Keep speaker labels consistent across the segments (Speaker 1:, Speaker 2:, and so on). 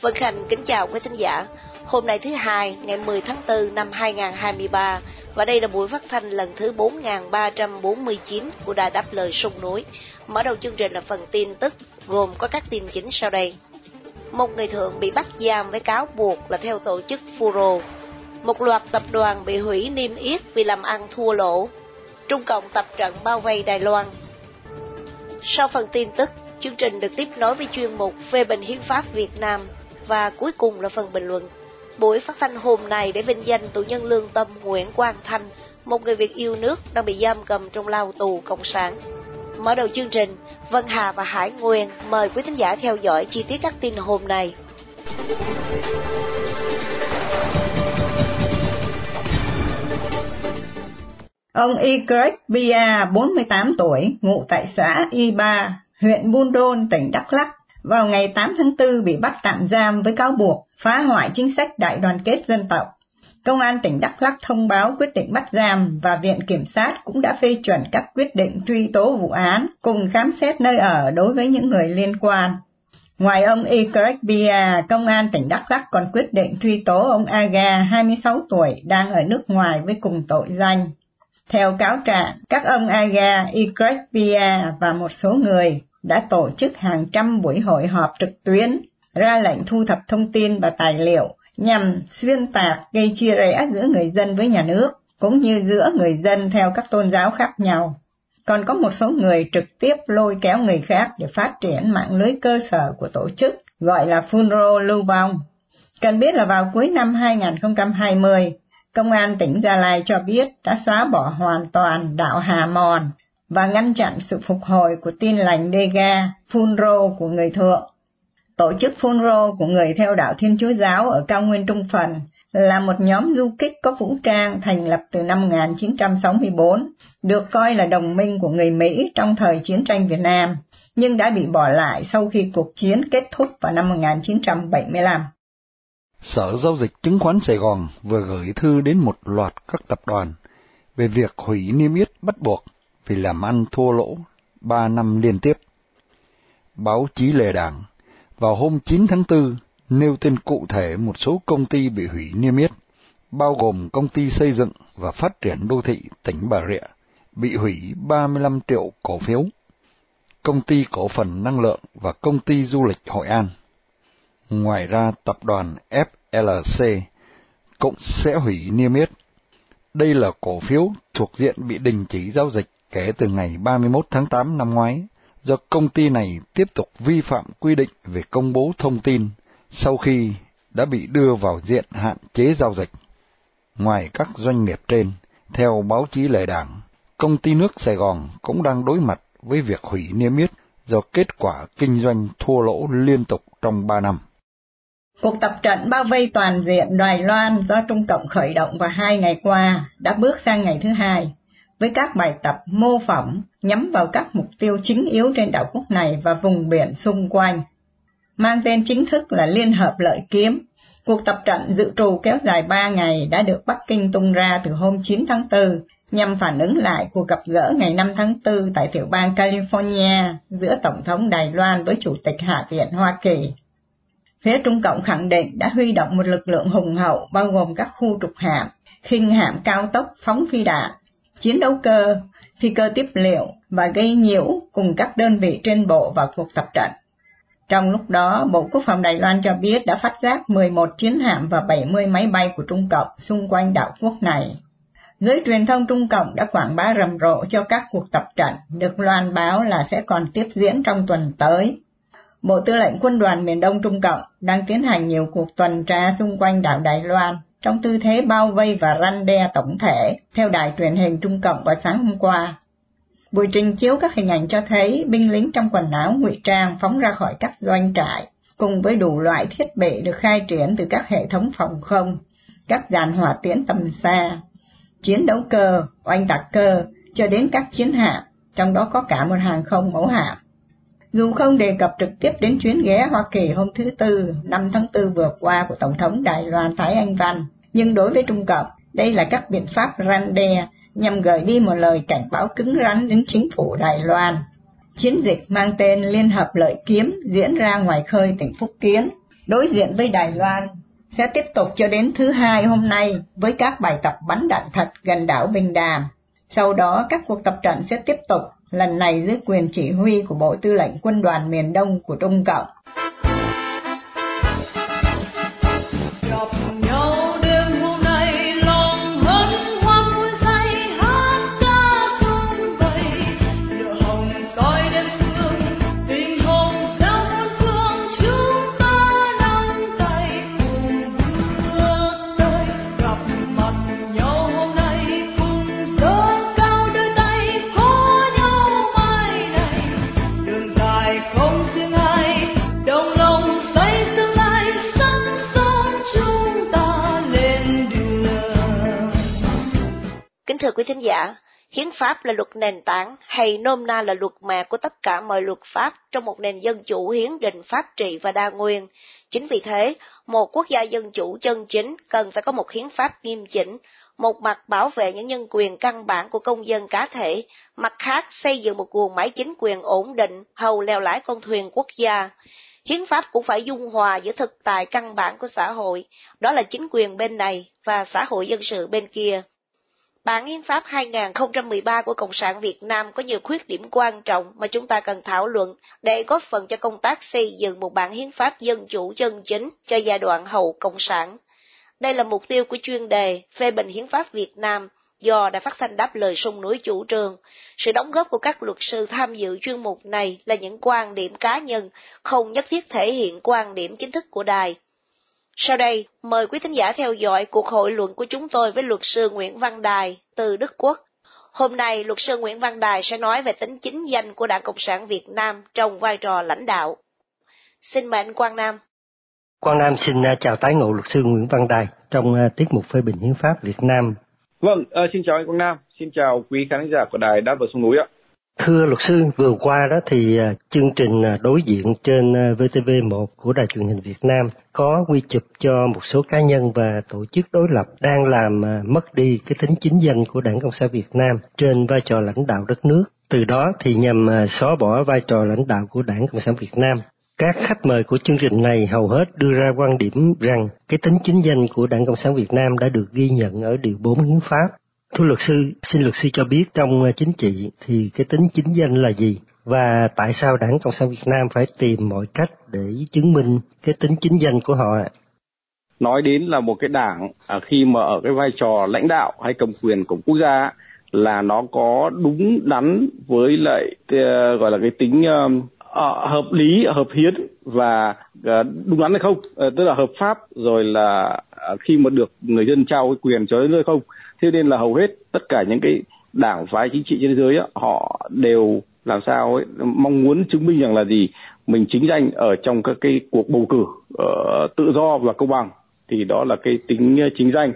Speaker 1: Vân Khanh kính chào quý thính giả. Hôm nay thứ hai, ngày 10 tháng 4 năm 2023, và đây là buổi phát thanh lần thứ 4349 của Đài Đáp Lời Sông Núi. Mở đầu chương trình là phần tin tức, gồm có các tin chính sau đây. Một người thượng bị bắt giam với cáo buộc là theo tổ chức Furo. Một loạt tập đoàn bị hủy niêm yết vì làm ăn thua lỗ. Trung Cộng tập trận bao vây Đài Loan. Sau phần tin tức, chương trình được tiếp nối với chuyên mục phê bình hiến pháp Việt Nam và cuối cùng là phần bình luận. Buổi phát thanh hôm nay để vinh danh tù nhân lương tâm Nguyễn Quang Thanh, một người Việt yêu nước đang bị giam cầm trong lao tù Cộng sản. Mở đầu chương trình, Vân Hà và Hải Nguyên mời quý thính giả theo dõi chi tiết các tin hôm nay.
Speaker 2: Ông Y. Bia, 48 tuổi, ngụ tại xã Y Ba, huyện Buôn Đôn, tỉnh Đắk Lắk, vào ngày 8 tháng 4 bị bắt tạm giam với cáo buộc phá hoại chính sách đại đoàn kết dân tộc. Công an tỉnh Đắk Lắk thông báo quyết định bắt giam và Viện Kiểm sát cũng đã phê chuẩn các quyết định truy tố vụ án cùng khám xét nơi ở đối với những người liên quan. Ngoài ông Ikrek Bia, Công an tỉnh Đắk Lắk còn quyết định truy tố ông Aga, 26 tuổi, đang ở nước ngoài với cùng tội danh. Theo cáo trạng, các ông Aga, Ikrek và một số người đã tổ chức hàng trăm buổi hội họp trực tuyến, ra lệnh thu thập thông tin và tài liệu nhằm xuyên tạc gây chia rẽ giữa người dân với nhà nước, cũng như giữa người dân theo các tôn giáo khác nhau. Còn có một số người trực tiếp lôi kéo người khác để phát triển mạng lưới cơ sở của tổ chức, gọi là Funro Lưu Vong. Cần biết là vào cuối năm 2020, Công an tỉnh Gia Lai cho biết đã xóa bỏ hoàn toàn đạo Hà Mòn và ngăn chặn sự phục hồi của tin lành Dega, Phunro của người thượng. Tổ chức Phunro của người theo đạo Thiên Chúa Giáo ở cao nguyên Trung Phần là một nhóm du kích có vũ trang thành lập từ năm 1964, được coi là đồng minh của người Mỹ trong thời chiến tranh Việt Nam, nhưng đã bị bỏ lại sau khi cuộc chiến kết thúc vào năm 1975.
Speaker 3: Sở Giao dịch Chứng khoán Sài Gòn vừa gửi thư đến một loạt các tập đoàn về việc hủy niêm yết bắt buộc vì làm ăn thua lỗ ba năm liên tiếp. Báo chí lề đảng vào hôm 9 tháng 4 nêu tên cụ thể một số công ty bị hủy niêm yết, bao gồm công ty xây dựng và phát triển đô thị tỉnh Bà Rịa, bị hủy 35 triệu cổ phiếu, công ty cổ phần năng lượng và công ty du lịch Hội An. Ngoài ra, tập đoàn FLC cũng sẽ hủy niêm yết. Đây là cổ phiếu thuộc diện bị đình chỉ giao dịch kể từ ngày 31 tháng 8 năm ngoái, do công ty này tiếp tục vi phạm quy định về công bố thông tin sau khi đã bị đưa vào diện hạn chế giao dịch. Ngoài các doanh nghiệp trên, theo báo chí lệ đảng, công ty nước Sài Gòn cũng đang đối mặt với việc hủy niêm yết do kết quả kinh doanh thua lỗ liên tục trong 3 năm.
Speaker 2: Cuộc tập trận bao vây toàn diện Đài Loan do Trung Cộng khởi động vào hai ngày qua đã bước sang ngày thứ hai với các bài tập mô phỏng nhắm vào các mục tiêu chính yếu trên đảo quốc này và vùng biển xung quanh. Mang tên chính thức là Liên Hợp Lợi Kiếm, cuộc tập trận dự trù kéo dài 3 ngày đã được Bắc Kinh tung ra từ hôm 9 tháng 4 nhằm phản ứng lại cuộc gặp gỡ ngày 5 tháng 4 tại tiểu bang California giữa Tổng thống Đài Loan với Chủ tịch Hạ viện Hoa Kỳ. Phía Trung Cộng khẳng định đã huy động một lực lượng hùng hậu bao gồm các khu trục hạm, khinh hạm cao tốc phóng phi đạn, chiến đấu cơ, phi cơ tiếp liệu và gây nhiễu cùng các đơn vị trên bộ vào cuộc tập trận. Trong lúc đó, Bộ Quốc phòng Đài Loan cho biết đã phát giác 11 chiến hạm và 70 máy bay của Trung Cộng xung quanh đảo quốc này. Giới truyền thông Trung Cộng đã quảng bá rầm rộ cho các cuộc tập trận, được loan báo là sẽ còn tiếp diễn trong tuần tới. Bộ Tư lệnh Quân đoàn miền Đông Trung Cộng đang tiến hành nhiều cuộc tuần tra xung quanh đảo Đài Loan trong tư thế bao vây và răn đe tổng thể, theo đài truyền hình Trung Cộng vào sáng hôm qua. Buổi trình chiếu các hình ảnh cho thấy binh lính trong quần áo ngụy trang phóng ra khỏi các doanh trại, cùng với đủ loại thiết bị được khai triển từ các hệ thống phòng không, các dàn hỏa tiễn tầm xa, chiến đấu cơ, oanh tạc cơ, cho đến các chiến hạm, trong đó có cả một hàng không mẫu hạm. Dù không đề cập trực tiếp đến chuyến ghé Hoa Kỳ hôm thứ Tư, 5 tháng 4 vừa qua của Tổng thống Đài Loan Thái Anh Văn, nhưng đối với Trung Cộng, đây là các biện pháp răn đe nhằm gửi đi một lời cảnh báo cứng rắn đến chính phủ Đài Loan. Chiến dịch mang tên Liên hợp lợi kiếm diễn ra ngoài khơi tỉnh Phúc Kiến, đối diện với Đài Loan, sẽ tiếp tục cho đến thứ hai hôm nay với các bài tập bắn đạn thật gần đảo Bình Đàm. Sau đó các cuộc tập trận sẽ tiếp tục, lần này dưới quyền chỉ huy của Bộ Tư lệnh Quân đoàn miền Đông của Trung Cộng.
Speaker 1: Thưa quý thính giả, hiến pháp là luật nền tảng hay nôm na là luật mẹ của tất cả mọi luật pháp trong một nền dân chủ hiến định pháp trị và đa nguyên. Chính vì thế, một quốc gia dân chủ chân chính cần phải có một hiến pháp nghiêm chỉnh, một mặt bảo vệ những nhân quyền căn bản của công dân cá thể, mặt khác xây dựng một guồng máy chính quyền ổn định, hầu leo lái con thuyền quốc gia. Hiến pháp cũng phải dung hòa giữa thực tại căn bản của xã hội, đó là chính quyền bên này và xã hội dân sự bên kia. Bản Hiến pháp 2013 của Cộng sản Việt Nam có nhiều khuyết điểm quan trọng mà chúng ta cần thảo luận để góp phần cho công tác xây dựng một bản hiến pháp dân chủ chân chính cho giai đoạn hậu Cộng sản. Đây là mục tiêu của chuyên đề phê bình hiến pháp Việt Nam do đã phát thanh đáp lời sông núi chủ trương. Sự đóng góp của các luật sư tham dự chuyên mục này là những quan điểm cá nhân, không nhất thiết thể hiện quan điểm chính thức của đài. Sau đây, mời quý thính giả theo dõi cuộc hội luận của chúng tôi với luật sư Nguyễn Văn Đài từ Đức Quốc. Hôm nay, luật sư Nguyễn Văn Đài sẽ nói về tính chính danh của Đảng Cộng sản Việt Nam trong vai trò lãnh đạo. Xin mời anh Quang Nam.
Speaker 4: Quang Nam xin à, chào tái ngộ luật sư Nguyễn Văn Đài trong à, tiết mục phê bình hiến pháp Việt Nam.
Speaker 5: Vâng, uh, xin chào anh Quang Nam, xin chào quý khán giả của đài Đáp vào sông núi ạ.
Speaker 4: Thưa luật sư, vừa qua đó thì à, chương trình à, đối diện trên à, VTV1 của Đài truyền hình Việt Nam có quy chụp cho một số cá nhân và tổ chức đối lập đang làm mất đi cái tính chính danh của Đảng Cộng sản Việt Nam trên vai trò lãnh đạo đất nước. Từ đó thì nhằm xóa bỏ vai trò lãnh đạo của Đảng Cộng sản Việt Nam. Các khách mời của chương trình này hầu hết đưa ra quan điểm rằng cái tính chính danh của Đảng Cộng sản Việt Nam đã được ghi nhận ở Điều 4 Hiến pháp Thưa luật sư, xin luật sư cho biết trong ờ, chính trị thì cái tính chính danh là gì? Và tại sao Đảng Cộng sản Việt Nam phải tìm mọi cách để chứng minh cái tính chính danh của họ
Speaker 5: Nói đến là một cái đảng à, khi mà ở cái vai trò lãnh đạo hay cầm quyền của quốc gia là nó có đúng đắn với lại ờ, gọi là cái tính ờ, hợp lý, hợp hiến và đúng đắn hay không, tức là hợp pháp rồi là khi mà được người dân trao cái quyền cho đến nơi không? Thế nên là hầu hết tất cả những cái đảng phái chính trị trên thế giới á, họ đều làm sao ấy mong muốn chứng minh rằng là gì? Mình chính danh ở trong các cái cuộc bầu cử uh, tự do và công bằng. Thì đó là cái tính ờ, chính danh.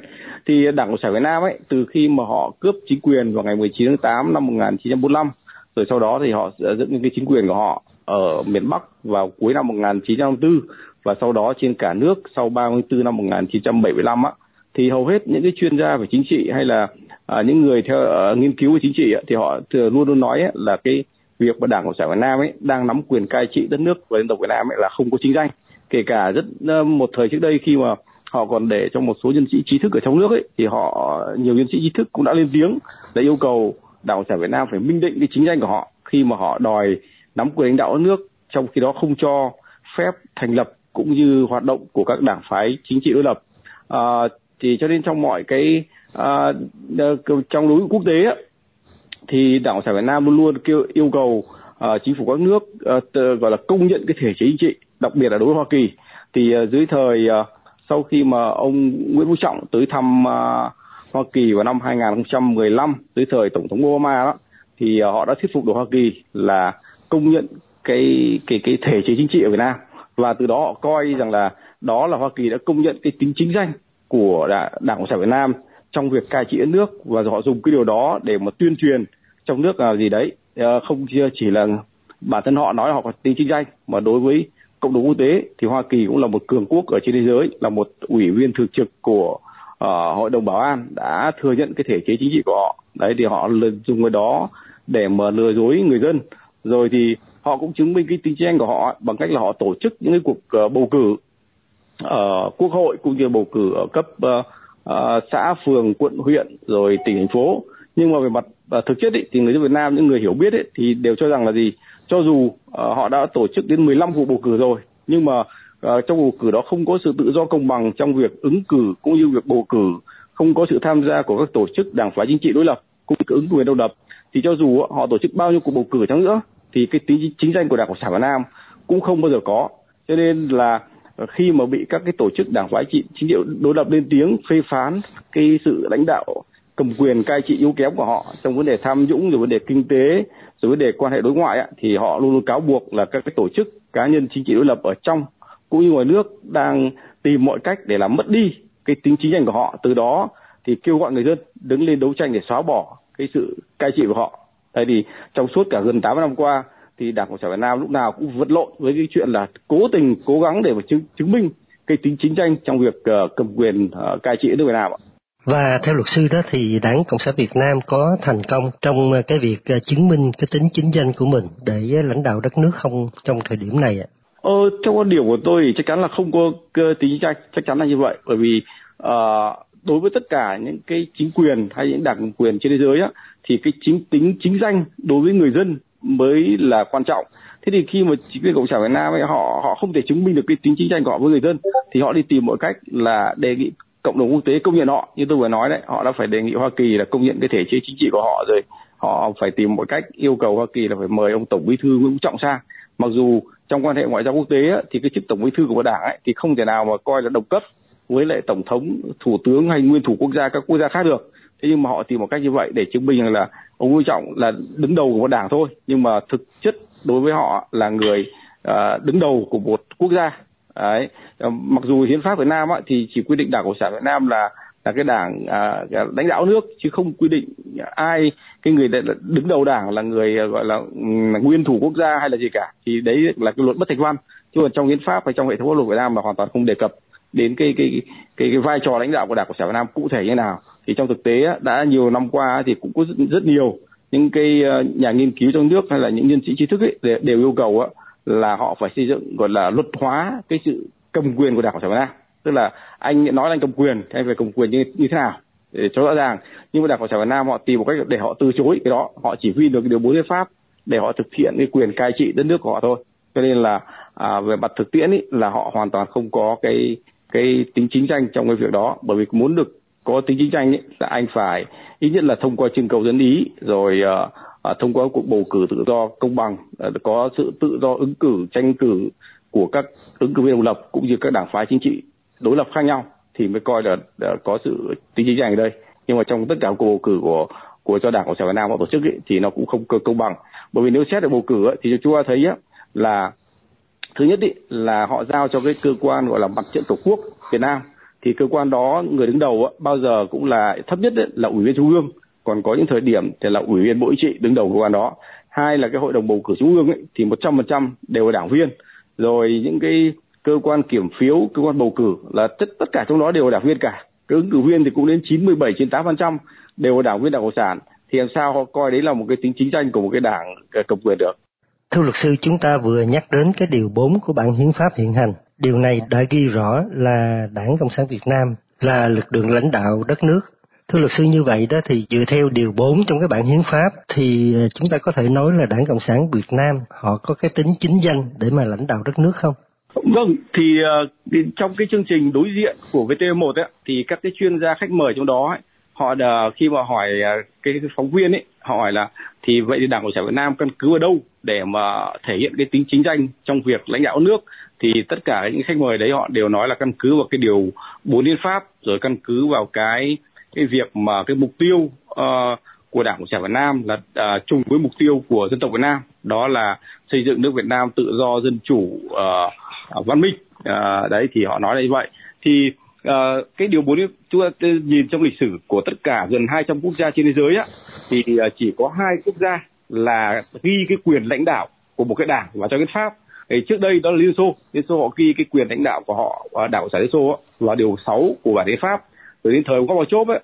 Speaker 5: Thì đảng cộng sản việt nam ấy từ khi mà họ cướp chính quyền vào ngày 19 tháng 8 năm 1945 rồi sau đó thì họ dựng những cái chính quyền của họ ở miền Bắc vào cuối năm 1954 và sau đó trên cả nước sau 34 năm 1975 á thì hầu hết những cái chuyên gia về chính trị hay là à, những người theo uh, nghiên cứu về chính trị thì họ thường luôn luôn nói ấy, là cái việc mà đảng cộng sản việt nam ấy đang nắm quyền cai trị đất nước và dân tộc việt nam ấy là không có chính danh. Kể cả rất uh, một thời trước đây khi mà họ còn để cho một số nhân sĩ trí thức ở trong nước ấy thì họ nhiều nhân sĩ trí thức cũng đã lên tiếng để yêu cầu đảng cộng sản việt nam phải minh định cái chính danh của họ khi mà họ đòi nắm quyền lãnh đạo đất nước trong khi đó không cho phép thành lập cũng như hoạt động của các đảng phái chính trị đối lập. À, thì cho nên trong mọi cái uh, trong đối quốc tế á, thì đảng cộng sản việt nam luôn luôn kêu yêu cầu uh, chính phủ các nước uh, gọi là công nhận cái thể chế chính trị đặc biệt là đối với hoa kỳ. Thì uh, dưới thời uh, sau khi mà ông Nguyễn Phú Trọng tới thăm uh, Hoa Kỳ vào năm 2015 dưới thời Tổng thống Obama đó thì uh, họ đã thuyết phục được Hoa Kỳ là công nhận cái cái cái thể chế chính trị ở Việt Nam. Và từ đó họ coi rằng là đó là Hoa Kỳ đã công nhận cái tính chính danh của Đảng Cộng sản Việt Nam trong việc cai trị đất nước và họ dùng cái điều đó để mà tuyên truyền trong nước là gì đấy. Ờ, không chỉ là bản thân họ nói là họ có tính chính danh mà đối với cộng đồng quốc tế thì Hoa Kỳ cũng là một cường quốc ở trên thế giới là một ủy viên thường trực của uh, hội đồng bảo an đã thừa nhận cái thể chế chính trị của họ. Đấy thì họ dùng cái đó để mà lừa dối người dân. Rồi thì họ cũng chứng minh cái tính chính danh của họ bằng cách là họ tổ chức những cái cuộc uh, bầu cử ở quốc hội cũng như bầu cử ở cấp uh, uh, xã phường quận huyện rồi tỉnh thành phố. Nhưng mà về mặt uh, thực chất ý, thì người dân Việt Nam những người hiểu biết ý, thì đều cho rằng là gì? Cho dù uh, họ đã tổ chức đến 15 cuộc bầu cử rồi nhưng mà uh, trong bầu cử đó không có sự tự do công bằng trong việc ứng cử cũng như việc bầu cử không có sự tham gia của các tổ chức đảng phái chính trị đối lập cũng như ứng cử viên độc lập. Thì cho dù họ tổ chức bao nhiêu cuộc bầu cử chăng nữa thì cái tính chính danh của đảng cộng sản việt nam cũng không bao giờ có. Cho nên là Ờ, khi mà bị các cái tổ chức đảng phái trị chính trị đối lập lên tiếng, phê phán cái sự lãnh đạo cầm quyền cai trị yếu kém của họ trong vấn đề tham nhũng, rồi vấn đề kinh tế, rồi vấn đề quan hệ đối ngoại thì họ luôn luôn cáo buộc là các cái tổ chức cá nhân chính trị đối lập ở trong cũng như ngoài nước đang tìm mọi cách để làm mất đi cái tính chính danh của họ. Từ đó thì kêu gọi người dân đứng lên đấu tranh để xóa bỏ cái sự cai trị của họ. Tại vì trong suốt cả gần 80 năm qua thì Đảng Cộng sản Việt Nam lúc nào cũng vật lộn với cái chuyện là cố tình cố gắng để mà chứng chứng minh cái tính chính tranh trong việc uh, cầm quyền uh, cai trị nước Việt Nam ạ.
Speaker 4: Và theo luật sư đó thì Đảng Cộng sản Việt Nam có thành công trong cái việc chứng minh cái tính chính danh của mình để lãnh đạo đất nước không trong thời điểm này ạ?
Speaker 5: Ờ, trong quan điểm của tôi thì chắc chắn là không có tính danh, chắc chắn là như vậy. Bởi vì uh, đối với tất cả những cái chính quyền hay những đảng quyền trên thế giới á, thì cái chính tính chính danh đối với người dân mới là quan trọng. Thế thì khi mà chính quyền cộng sản việt nam ấy họ họ không thể chứng minh được cái tính chính tranh của họ với người dân thì họ đi tìm mọi cách là đề nghị cộng đồng quốc tế công nhận họ. Như tôi vừa nói đấy họ đã phải đề nghị hoa kỳ là công nhận cái thể chế chính trị của họ rồi. Họ phải tìm mọi cách yêu cầu hoa kỳ là phải mời ông tổng bí thư nguyễn phú trọng sang. Mặc dù trong quan hệ ngoại giao quốc tế ấy, thì cái chức tổng bí thư của đảng ấy, thì không thể nào mà coi là đồng cấp với lại tổng thống thủ tướng hay nguyên thủ quốc gia các quốc gia khác được thế nhưng mà họ tìm một cách như vậy để chứng minh rằng là ông Nguyễn Trọng là đứng đầu của một đảng thôi. Nhưng mà thực chất đối với họ là người uh, đứng đầu của một quốc gia. Đấy. Ờ, mặc dù hiến pháp Việt Nam á, thì chỉ quy định đảng cộng sản Việt Nam là là cái đảng à, lãnh đạo nước chứ không quy định ai cái người đứng đầu đảng là người à, gọi là là nguyên thủ quốc gia hay là gì cả. Thì đấy là cái luật bất thành văn. Chứ còn trong hiến pháp hay trong hệ thống pháp luật Việt Nam là hoàn toàn không đề cập đến cái cái cái cái vai trò lãnh đạo của đảng cộng sản Việt Nam cụ thể như nào. Thì trong thực tế đã nhiều năm qua thì cũng có rất, rất nhiều những cái ờ, nhà nghiên cứu trong nước hay là những nhân sĩ trí thức ấy đều yêu cầu là họ phải xây dựng gọi là luật hóa cái sự cầm quyền của đảng cộng sản Việt Nam. Tức là anh nói là anh cầm quyền thì anh phải cầm quyền như, như thế nào để cho rõ ràng. Nhưng mà đảng cộng sản Việt Nam họ tìm một cách để họ từ chối cái đó. Họ chỉ huy được cái điều bốn hiến pháp để họ thực hiện cái quyền cai trị đất nước của họ thôi. Cho nên là à, về mặt thực tiễn ý, là họ hoàn toàn không có cái cái tính chính danh trong cái việc đó. Bởi vì muốn được có tính chính danh ấy, là anh phải ít nhất là thông qua trưng cầu dân ý rồi uh, thông qua cuộc bầu cử tự do công bằng uh, có sự tự do ứng cử tranh cử của các ứng cử viên độc lập cũng như các đảng phái chính trị đối lập khác nhau thì mới coi là uh, có sự tính chính danh ở đây. Nhưng mà trong tất cả cuộc bầu cử của của cho đảng cộng sản việt nam họ tổ chức ấy, thì nó cũng không công bằng. Bởi vì nếu xét được bầu cử ấy, thì chúng ta thấy ấy, là thứ nhất ý, là họ giao cho cái cơ quan gọi là mặt trận tổ quốc Việt Nam. Thì cơ quan đó người đứng đầu bao giờ cũng là thấp nhất ấy, là ủy viên trung ương. Còn có những thời điểm thì là ủy viên bộ chính trị đứng đầu cơ quan đó. Hai là cái hội đồng bầu cử trung ương ấy, thì một trăm phần trăm đều là đảng viên. Rồi những cái cơ quan kiểm phiếu cơ quan bầu cử là tất tất cả trong đó đều là đảng viên cả. Cái ứng cử viên thì cũng đến chín mươi bảy chín tám phần trăm đều là đảng viên đảng cộng sản. Thì làm sao họ coi đấy là một cái tính chính danh của một cái đảng cầm quyền được?
Speaker 4: Thưa luật sư, chúng ta vừa nhắc đến cái điều 4 của bản hiến pháp hiện hành. Điều này đã ghi rõ là Đảng Cộng sản Việt Nam là lực lượng lãnh đạo đất nước. Thưa luật sư như vậy đó thì dựa theo điều 4 trong cái bản hiến pháp thì ờ, chúng ta có thể nói là Đảng Cộng sản Việt Nam họ có cái tính chính danh để mà lãnh đạo đất nước không?
Speaker 5: Vâng, thì ờ, thì trong cái chương trình đối diện của VTV1 ấy, thì các cái chuyên gia khách mời trong đó ấy, họ đờ, khi mà hỏi ờ, cái phóng viên ấy họ hỏi là thì vậy thì đảng cộng sản việt nam căn cứ ở đâu để mà thể hiện cái tính chính danh trong việc lãnh đạo nước? Thì tất cả những khách mời đấy họ đều nói là căn cứ vào cái điều bốn hiến pháp rồi căn cứ vào cái cái việc mà cái mục tiêu uh, của đảng cộng sản việt nam là uh, chung với mục tiêu của dân tộc việt nam đó là xây dựng nước việt nam tự do dân chủ uh, văn minh. Uh, đấy thì họ nói là như vậy. Thì uh, cái điều bốn chúng ta nhìn trong lịch sử của tất cả gần 200 quốc gia trên thế giới á thì ờ, chỉ có hai quốc gia là ghi cái quyền lãnh đạo của một cái đảng và cho hiến pháp thì trước đây đó là Liên Xô, Liên Xô họ ghi cái quyền lãnh đạo của họ ờ, đảng Cộng Liên Xô là điều 6 của bản hiến pháp. Rồi đến thời ông Gorbachev ấy,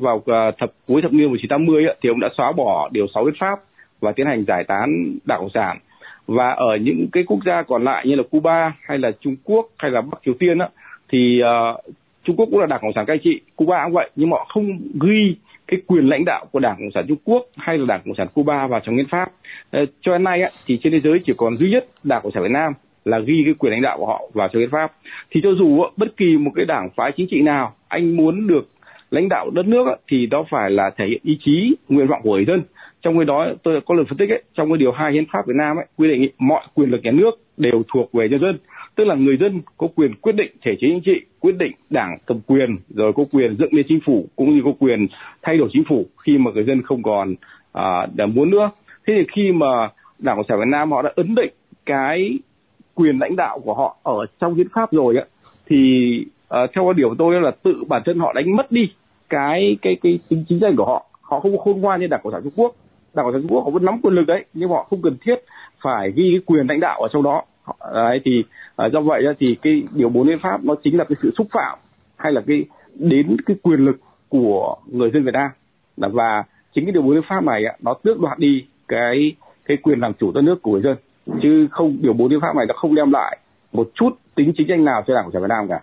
Speaker 5: vào thập cuối thập niên 1980 ấy, thì ông đã xóa bỏ điều 6 hiến pháp và tiến hành giải tán đảng Cộng sản. Và ở những cái quốc gia còn lại như là Cuba hay là Trung Quốc hay là Bắc Triều Tiên á, thì uh, Trung Quốc cũng là đảng Cộng sản cai trị, Cuba cũng vậy, nhưng mà họ không ghi cái quyền lãnh đạo của Đảng Cộng sản Trung Quốc hay là Đảng Cộng sản Cuba vào trong hiến pháp. Ờ, cho đến nay thì trên thế giới chỉ còn duy nhất Đảng Cộng sản Việt Nam là ghi cái quyền lãnh đạo của họ vào trong hiến pháp. Thì cho dù bất kỳ một cái đảng phái chính trị nào anh muốn được lãnh đạo đất nước thì đó phải là thể hiện ý chí, nguyện vọng của người dân. Trong cái đó tôi có lần phân tích ấy, trong cái điều hai hiến pháp Việt Nam ấy, quy định mọi quyền lực nhà nước đều thuộc về nhân dân tức là người dân có quyền quyết định thể chế chính trị quyết định đảng cầm quyền rồi có quyền dựng lên chính phủ cũng như có quyền thay đổi chính phủ khi mà người dân không còn à, muốn nữa. Thế thì khi mà đảng cộng sản việt nam họ đã ấn định cái quyền lãnh đạo của họ ở trong hiến pháp rồi á thì uh, theo quan điểm của tôi là tự bản thân họ đánh mất đi cái cái cái tính chính danh của họ. Họ không có khôn ngoan như đảng cộng sản trung quốc. Đảng cộng sản trung quốc họ vẫn nắm quyền lực đấy nhưng họ không cần thiết phải ghi cái quyền lãnh đạo ở trong đó đấy thì à, do vậy thì cái điều bốn hiến pháp nó chính là cái sự xúc phạm hay là cái đến cái quyền lực của người dân Việt Nam và chính cái điều bốn hiến pháp này nó tước đoạt đi cái cái quyền làm chủ đất nước của người dân chứ không điều bốn hiến pháp này nó không đem lại một chút tính chính danh nào cho đảng cộng sản Việt Nam cả.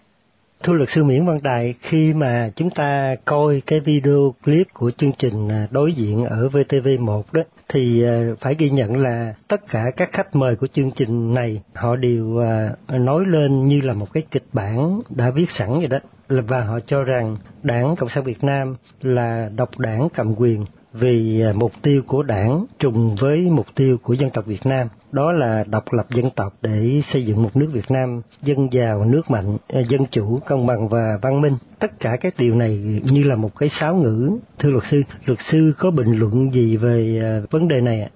Speaker 4: Thưa luật sư Nguyễn Văn Đài, khi mà chúng ta coi cái video clip của chương trình à, đối diện ở VTV1 đó, thì ờ, phải ghi nhận là tất cả các khách mời của chương trình này, họ đều ờ, nói lên như là một cái kịch bản đã viết sẵn vậy đó. Và họ cho rằng đảng Cộng sản Việt Nam là độc đảng cầm quyền vì à, mục tiêu của đảng trùng với mục tiêu của dân tộc Việt Nam. Đó là độc lập dân tộc để xây dựng một nước Việt Nam dân giàu nước mạnh à, dân chủ công bằng và văn minh. Tất cả các điều này như là một cái sáo ngữ. Thưa luật sư luật sư có bình luận gì về à, vấn đề này ạ?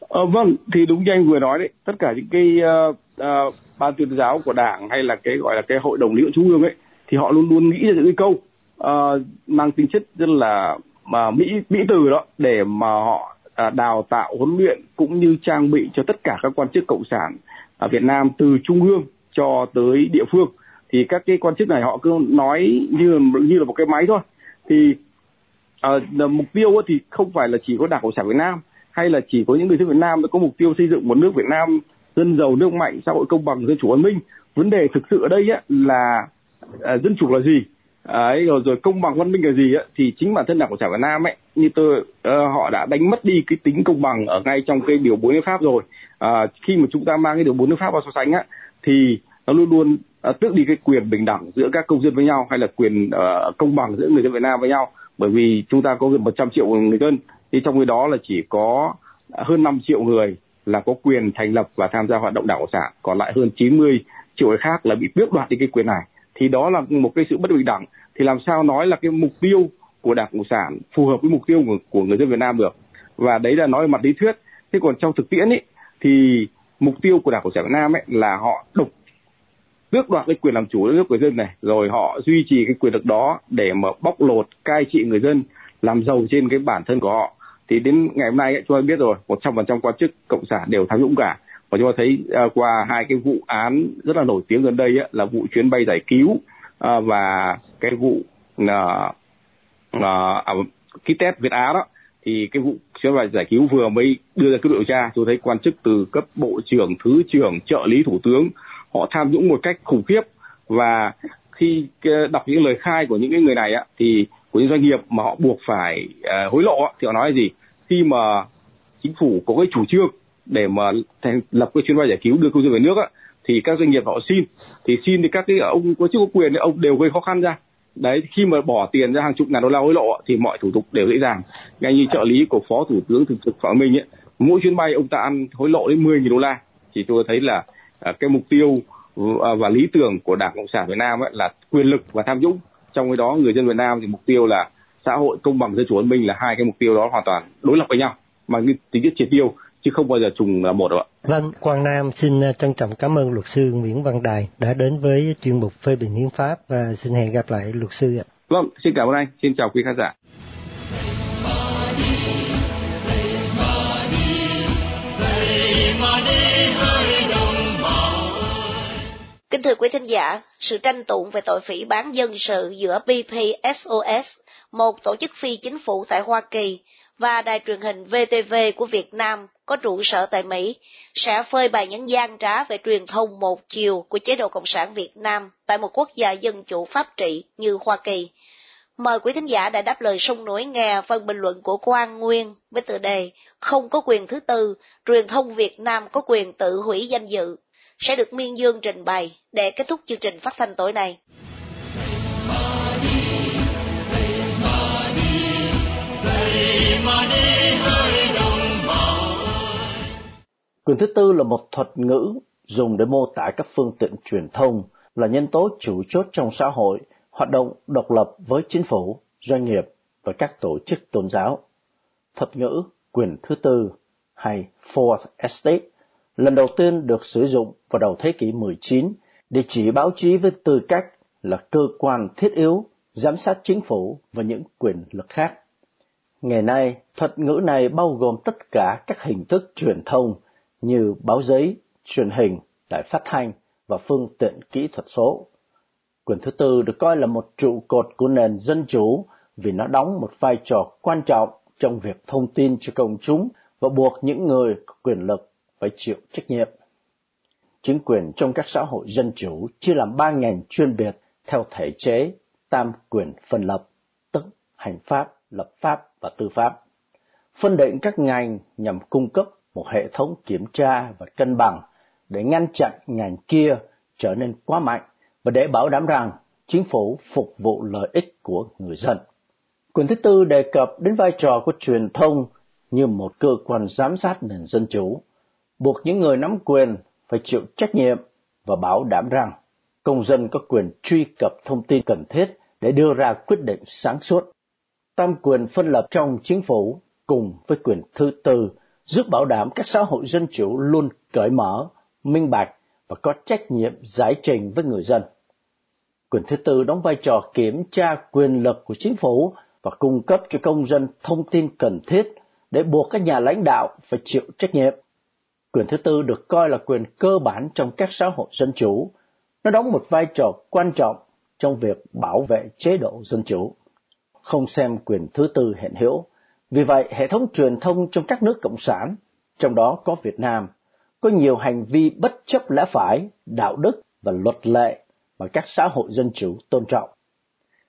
Speaker 5: Ờ, vâng thì đúng như anh vừa nói đấy. Tất cả những cái uh, uh, ban tuyên giáo của đảng hay là cái gọi là cái hội đồng lý luận trung ương ấy thì họ luôn luôn nghĩ ra những cái câu uh, mang tính chất rất là mà mỹ mỹ từ đó để mà họ à, đào tạo huấn luyện cũng như trang bị cho tất cả các quan chức cộng sản ở Việt Nam từ trung ương cho tới địa phương. Thì các cái quan chức này họ cứ nói như như là một cái máy thôi. Thì à, mục tiêu thì không phải là chỉ có đảng cộng sản Việt Nam hay là chỉ có những người dân Việt Nam có mục tiêu xây dựng một nước Việt Nam dân giàu nước mạnh xã hội công bằng dân chủ văn minh. Vấn đề thực sự ở đây á, là à, dân chủ là gì? Ấy rồi rồi công bằng văn minh là gì á thì chính bản thân đảng cộng sản việt nam ấy như tôi uh, họ đã đánh mất đi cái tính công bằng ở ngay trong cái điều bốn nước pháp rồi. Uh, khi mà chúng ta mang cái điều bốn nước pháp vào so sánh á thì nó luôn luôn uh, tước đi cái quyền bình đẳng giữa các công dân với nhau hay là quyền uh, công bằng giữa người dân việt nam với nhau. Bởi vì chúng ta có gần 100 triệu người dân thì trong cái đó là chỉ có hơn 5 triệu người là có quyền thành lập và tham gia hoạt động đảng cộng sản. Còn lại hơn 90 triệu người khác là bị tước đoạt đi cái quyền này thì đó là một cái sự bất bình đẳng. Thì làm sao nói là cái mục tiêu của đảng cộng sản phù hợp với mục tiêu của, của người dân việt nam được. Và đấy là nói về mặt lý thuyết. Thế còn trong thực tiễn ấy thì mục tiêu của đảng cộng sản việt nam ấy là họ độc tước đoạt cái quyền làm chủ đất nước của dân này. Rồi họ duy trì cái quyền lực đó để mà bóc lột cai trị người dân làm giàu trên cái bản thân của họ. Thì đến ngày hôm nay ấy, chúng ta biết rồi một trăm phần trăm quan chức cộng sản đều tham nhũng cả và chúng ta thấy uh, qua hai cái vụ án rất là nổi tiếng gần đây ấy, là vụ chuyến bay giải cứu uh, và cái vụ uh, uh, ký test Việt Á đó thì cái vụ chuyến bay giải cứu vừa mới đưa ra kết điều tra. Tôi thấy quan chức từ cấp bộ trưởng thứ trưởng trợ lý thủ tướng họ tham nhũng một cách khủng khiếp. Và khi à, đọc những lời khai của những cái người này á, thì của những doanh nghiệp mà họ buộc phải uh, hối lộ thì họ nói gì? Khi mà chính phủ có cái chủ trương để mà thành lập cái chuyến bay giải cứu đưa công dân về nước á, thì các doanh nghiệp họ xin. Thì xin thì các cái ông có chức có quyền thì ông đều gây khó khăn ra. Đấy khi mà bỏ tiền ra hàng chục ngàn đô la hối lộ thì mọi thủ tục đều dễ dàng. Ngay như trợ lý của phó thủ tướng thường trực phạm minh ấy mỗi chuyến bay ông ta ăn hối lộ đến 10.000 đô la. Thì tôi thấy là à, cái mục tiêu à, và lý tưởng của đảng cộng sản việt nam ấy là quyền lực và tham nhũng. Trong cái đó người dân việt nam thì mục tiêu là xã hội công bằng dân chủ văn minh là hai cái mục tiêu đó hoàn toàn đối lập với nhau mà tính chất triệt tiêu chứ không bao giờ trùng là một đâu ạ.
Speaker 4: Vâng, Quang Nam xin à, trân trọng cảm ơn luật sư Nguyễn Văn Đài đã đến với chuyên mục phê bình hiến pháp và xin hẹn gặp lại luật sư ạ.
Speaker 5: Vâng, xin cảm ơn anh, xin chào quý khán giả.
Speaker 1: Kính thưa quý thính giả, sự tranh tụng về tội phỉ bán dân sự giữa BPSOS, một tổ chức phi chính phủ tại Hoa Kỳ, và đài truyền hình VTV của Việt Nam có trụ sở tại Mỹ sẽ phơi bày những gian trá về truyền thông một chiều của chế độ Cộng sản Việt Nam tại một quốc gia dân chủ pháp trị như Hoa Kỳ. Mời quý thính giả đã đáp lời sung nổi nghe phần bình luận của Quang Nguyên với tựa đề Không có quyền thứ tư, truyền thông Việt Nam có quyền tự hủy danh dự, sẽ được Miên Dương trình bày để kết thúc chương trình phát thanh tối nay.
Speaker 6: Quyền thứ tư là một thuật ngữ dùng để mô tả các phương tiện truyền thông là nhân tố chủ chốt trong xã hội, hoạt động độc lập với chính phủ, doanh nghiệp và các tổ chức tôn giáo. Thuật ngữ quyền thứ tư hay Fourth Estate lần đầu tiên được sử dụng vào đầu thế kỷ 19 để chỉ báo chí với tư cách là cơ quan thiết yếu giám sát chính phủ và những quyền lực khác. Ngày nay, thuật ngữ này bao gồm tất cả các hình thức truyền thông như báo giấy, truyền hình, đài phát thanh và phương tiện kỹ thuật số. Quyền thứ tư được coi là một trụ cột của nền dân chủ vì nó đóng một vai trò quan trọng trong việc thông tin cho công chúng và buộc những người có quyền lực phải chịu trách nhiệm. Chính quyền trong các xã hội dân chủ chia làm ba ngành chuyên biệt theo thể chế tam quyền phân lập, tức hành pháp, lập pháp và tư pháp. Phân định các ngành nhằm cung cấp một hệ thống kiểm tra và cân bằng để ngăn chặn ngành kia trở nên quá mạnh và để bảo đảm rằng chính phủ phục vụ lợi ích của người dân. Quyền thứ tư đề cập đến vai trò của truyền thông như một cơ quan giám sát nền dân chủ, buộc những người nắm quyền phải chịu trách nhiệm và bảo đảm rằng công dân có quyền truy cập thông tin cần thiết để đưa ra quyết định sáng suốt. Tam quyền phân lập trong chính phủ cùng với quyền thứ tư giúp bảo đảm các xã hội dân chủ luôn cởi mở, minh bạch và có trách nhiệm giải trình với người dân. Quyền thứ tư đóng vai trò kiểm tra quyền lực của chính phủ và cung cấp cho công dân thông tin cần thiết để buộc các nhà lãnh đạo phải chịu trách nhiệm. Quyền thứ tư được coi là quyền cơ bản trong các xã hội dân chủ. Nó đóng một vai trò quan trọng trong việc bảo vệ chế độ dân chủ. Không xem quyền thứ tư hiện hữu, vì vậy, hệ thống truyền thông trong các nước cộng sản, trong đó có Việt Nam, có nhiều hành vi bất chấp lẽ phải, đạo đức và luật lệ mà các xã hội dân chủ tôn trọng.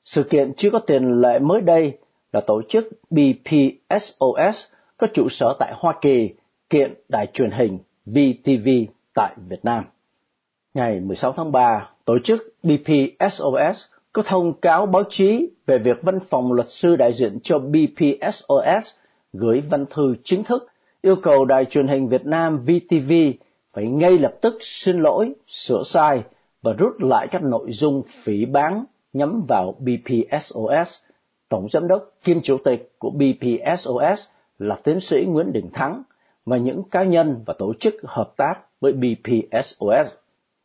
Speaker 6: Sự kiện chưa có tiền lệ mới đây là tổ chức BPSOS có trụ sở tại Hoa Kỳ kiện đài truyền hình VTV tại Việt Nam. Ngày 16 tháng 3, tổ chức BPSOS có thông cáo báo chí về việc văn phòng luật sư đại diện cho BPSOS gửi văn thư chính thức yêu cầu đài truyền hình Việt Nam VTV phải ngay lập tức xin lỗi, sửa sai và rút lại các nội dung phỉ bán nhắm vào BPSOS. Tổng giám đốc kiêm chủ tịch của BPSOS là tiến sĩ Nguyễn Đình Thắng và những cá nhân và tổ chức hợp tác với BPSOS.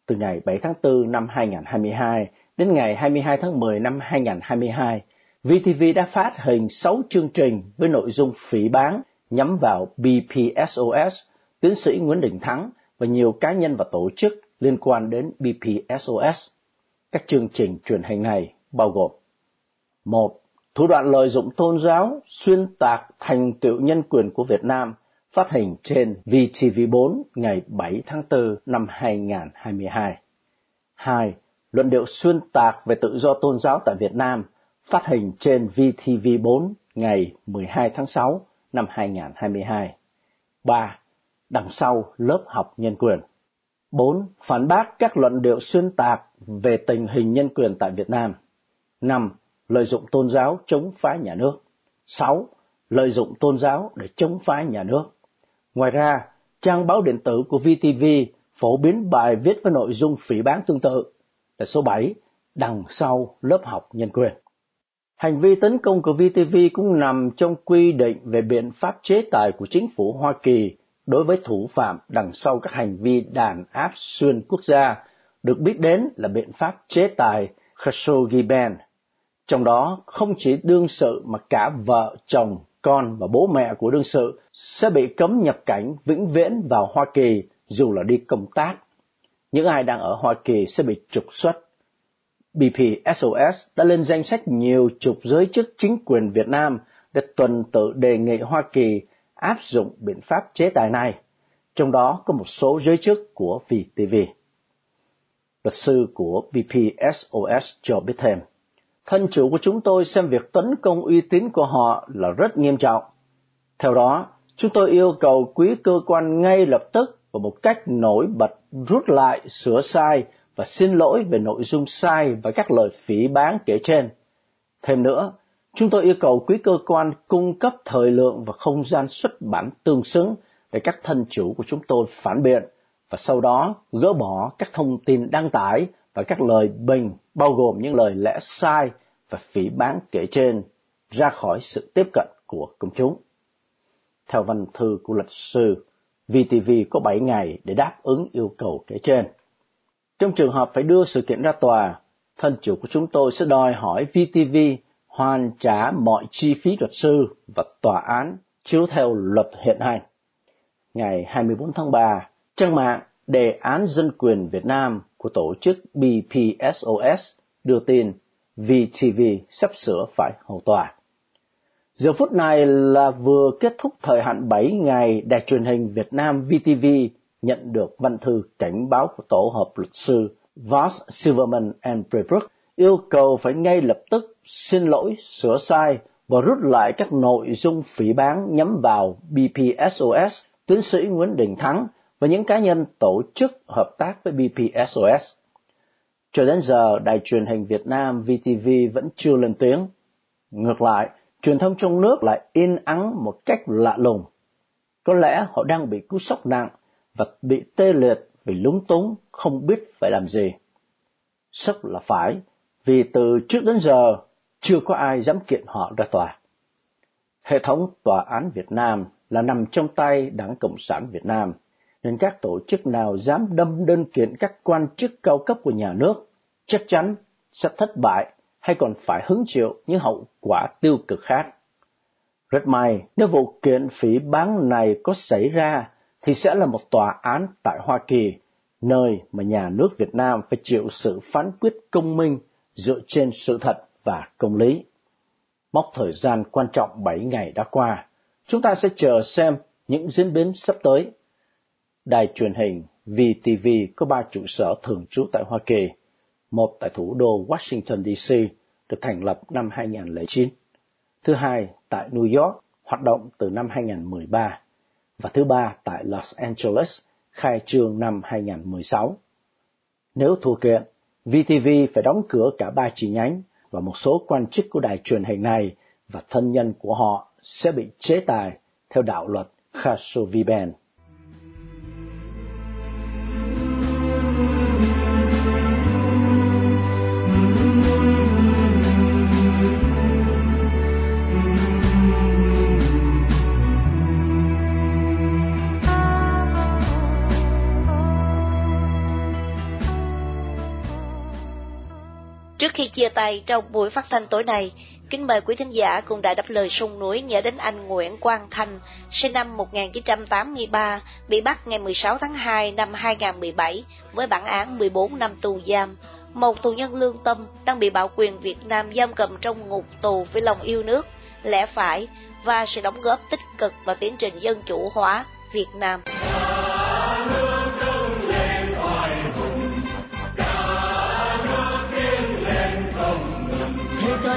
Speaker 6: Từ ngày 7 tháng 4 năm 2022, Đến ngày 22 tháng 10 năm 2022, VTV đã phát hình 6 chương trình với nội dung phỉ bán nhắm vào BPSOS, tiến sĩ Nguyễn Đình Thắng và nhiều cá nhân và tổ chức liên quan đến BPSOS. Các chương trình truyền hình này bao gồm một Thủ đoạn lợi dụng tôn giáo xuyên tạc thành tựu nhân quyền của Việt Nam phát hình trên VTV4 ngày 7 tháng 4 năm 2022. 2 luận điệu xuyên tạc về tự do tôn giáo tại Việt Nam phát hình trên VTV4 ngày 12 tháng 6 năm 2022. 3. Đằng sau lớp học nhân quyền. 4. Phản bác các luận điệu xuyên tạc về tình hình nhân quyền tại Việt Nam. 5. Lợi dụng tôn giáo chống phá nhà nước. 6. Lợi dụng tôn giáo để chống phá nhà nước. Ngoài ra, trang báo điện tử của VTV phổ biến bài viết với nội dung phỉ bán tương tự là số 7, đằng sau lớp học nhân quyền. Hành vi tấn công của VTV cũng nằm trong quy định về biện pháp chế tài của chính phủ Hoa Kỳ đối với thủ phạm đằng sau các hành vi đàn áp xuyên quốc gia, được biết đến là biện pháp chế tài Khashoggi Ban. Trong đó không chỉ đương sự mà cả vợ, chồng, con và bố mẹ của đương sự sẽ bị cấm nhập cảnh vĩnh viễn vào Hoa Kỳ dù là đi công tác. Những ai đang ở Hoa Kỳ sẽ bị trục xuất. BPSOS đã lên danh sách nhiều chục giới chức chính quyền Việt Nam để tuần tự đề nghị Hoa Kỳ áp dụng biện pháp chế tài này, trong đó có một số giới chức của VTV. Luật sư của BPSOS cho biết thêm, thân chủ của chúng tôi xem việc tấn công uy tín của họ là rất nghiêm trọng. Theo đó, chúng tôi yêu cầu quý cơ quan ngay lập tức và một cách nổi bật rút lại, sửa sai và xin lỗi về nội dung sai và các lời phỉ bán kể trên. Thêm nữa, chúng tôi yêu cầu quý cơ quan cung cấp thời lượng và không gian xuất bản tương xứng để các thân chủ của chúng tôi phản biện và sau đó gỡ bỏ các thông tin đăng tải và các lời bình bao gồm những lời lẽ sai và phỉ bán kể trên ra khỏi sự tiếp cận của công chúng. Theo văn thư của luật sư, VTV có 7 ngày để đáp ứng yêu cầu kể trên. Trong trường hợp phải đưa sự kiện ra tòa, thân chủ của chúng tôi sẽ đòi hỏi VTV hoàn trả mọi chi phí luật sư và tòa án chiếu theo luật hiện hành. Ngày 24 tháng 3, trang mạng Đề án Dân quyền Việt Nam của tổ chức BPSOS đưa tin VTV sắp sửa phải hầu tòa. Giờ phút này là vừa kết thúc thời hạn 7 ngày đài truyền hình Việt Nam VTV nhận được văn thư cảnh báo của tổ hợp luật sư Voss Silverman and Braybrook yêu cầu phải ngay lập tức xin lỗi, sửa sai và rút lại các nội dung phỉ bán nhắm vào BPSOS, tiến sĩ Nguyễn Đình Thắng và những cá nhân tổ chức hợp tác với BPSOS. Cho đến giờ, đài truyền hình Việt Nam VTV vẫn chưa lên tiếng. Ngược lại, truyền thông trong nước lại in ắng một cách lạ lùng. Có lẽ họ đang bị cú sốc nặng và bị tê liệt vì lúng túng không biết phải làm gì. Sốc là phải, vì từ trước đến giờ chưa có ai dám kiện họ ra tòa. Hệ thống tòa án Việt Nam là nằm trong tay Đảng Cộng sản Việt Nam, nên các tổ chức nào dám đâm đơn kiện các quan chức cao cấp của nhà nước chắc chắn sẽ thất bại hay còn phải hứng chịu những hậu quả tiêu cực khác. Rất may, nếu vụ kiện phỉ bán này có xảy ra, thì sẽ là một tòa án tại Hoa Kỳ, nơi mà nhà nước Việt Nam phải chịu sự phán quyết công minh dựa trên sự thật và công lý. Mốc thời gian quan trọng 7 ngày đã qua, chúng ta sẽ chờ xem những diễn biến sắp tới. Đài truyền hình VTV có ba trụ sở thường trú tại Hoa Kỳ, một tại thủ đô Washington DC được thành lập năm 2009, thứ hai tại New York hoạt động từ năm 2013 và thứ ba tại Los Angeles khai trương năm 2016. Nếu thua kiện, VTV phải đóng cửa cả ba chi nhánh và một số quan chức của đài truyền hình này và thân nhân của họ sẽ bị chế tài theo đạo luật Khashoggi-Ban.
Speaker 1: Chia tay trong buổi phát thanh tối nay, kính mời quý thính giả cùng đại đáp lời sông núi nhớ đến anh Nguyễn Quang Thanh, sinh năm 1983, bị bắt ngày 16 tháng 2 năm 2017 với bản án 14 năm tù giam. Một tù nhân lương tâm đang bị bảo quyền Việt Nam giam cầm trong ngục tù với lòng yêu nước, lẽ phải và sự đóng góp tích cực vào tiến trình dân chủ hóa Việt Nam.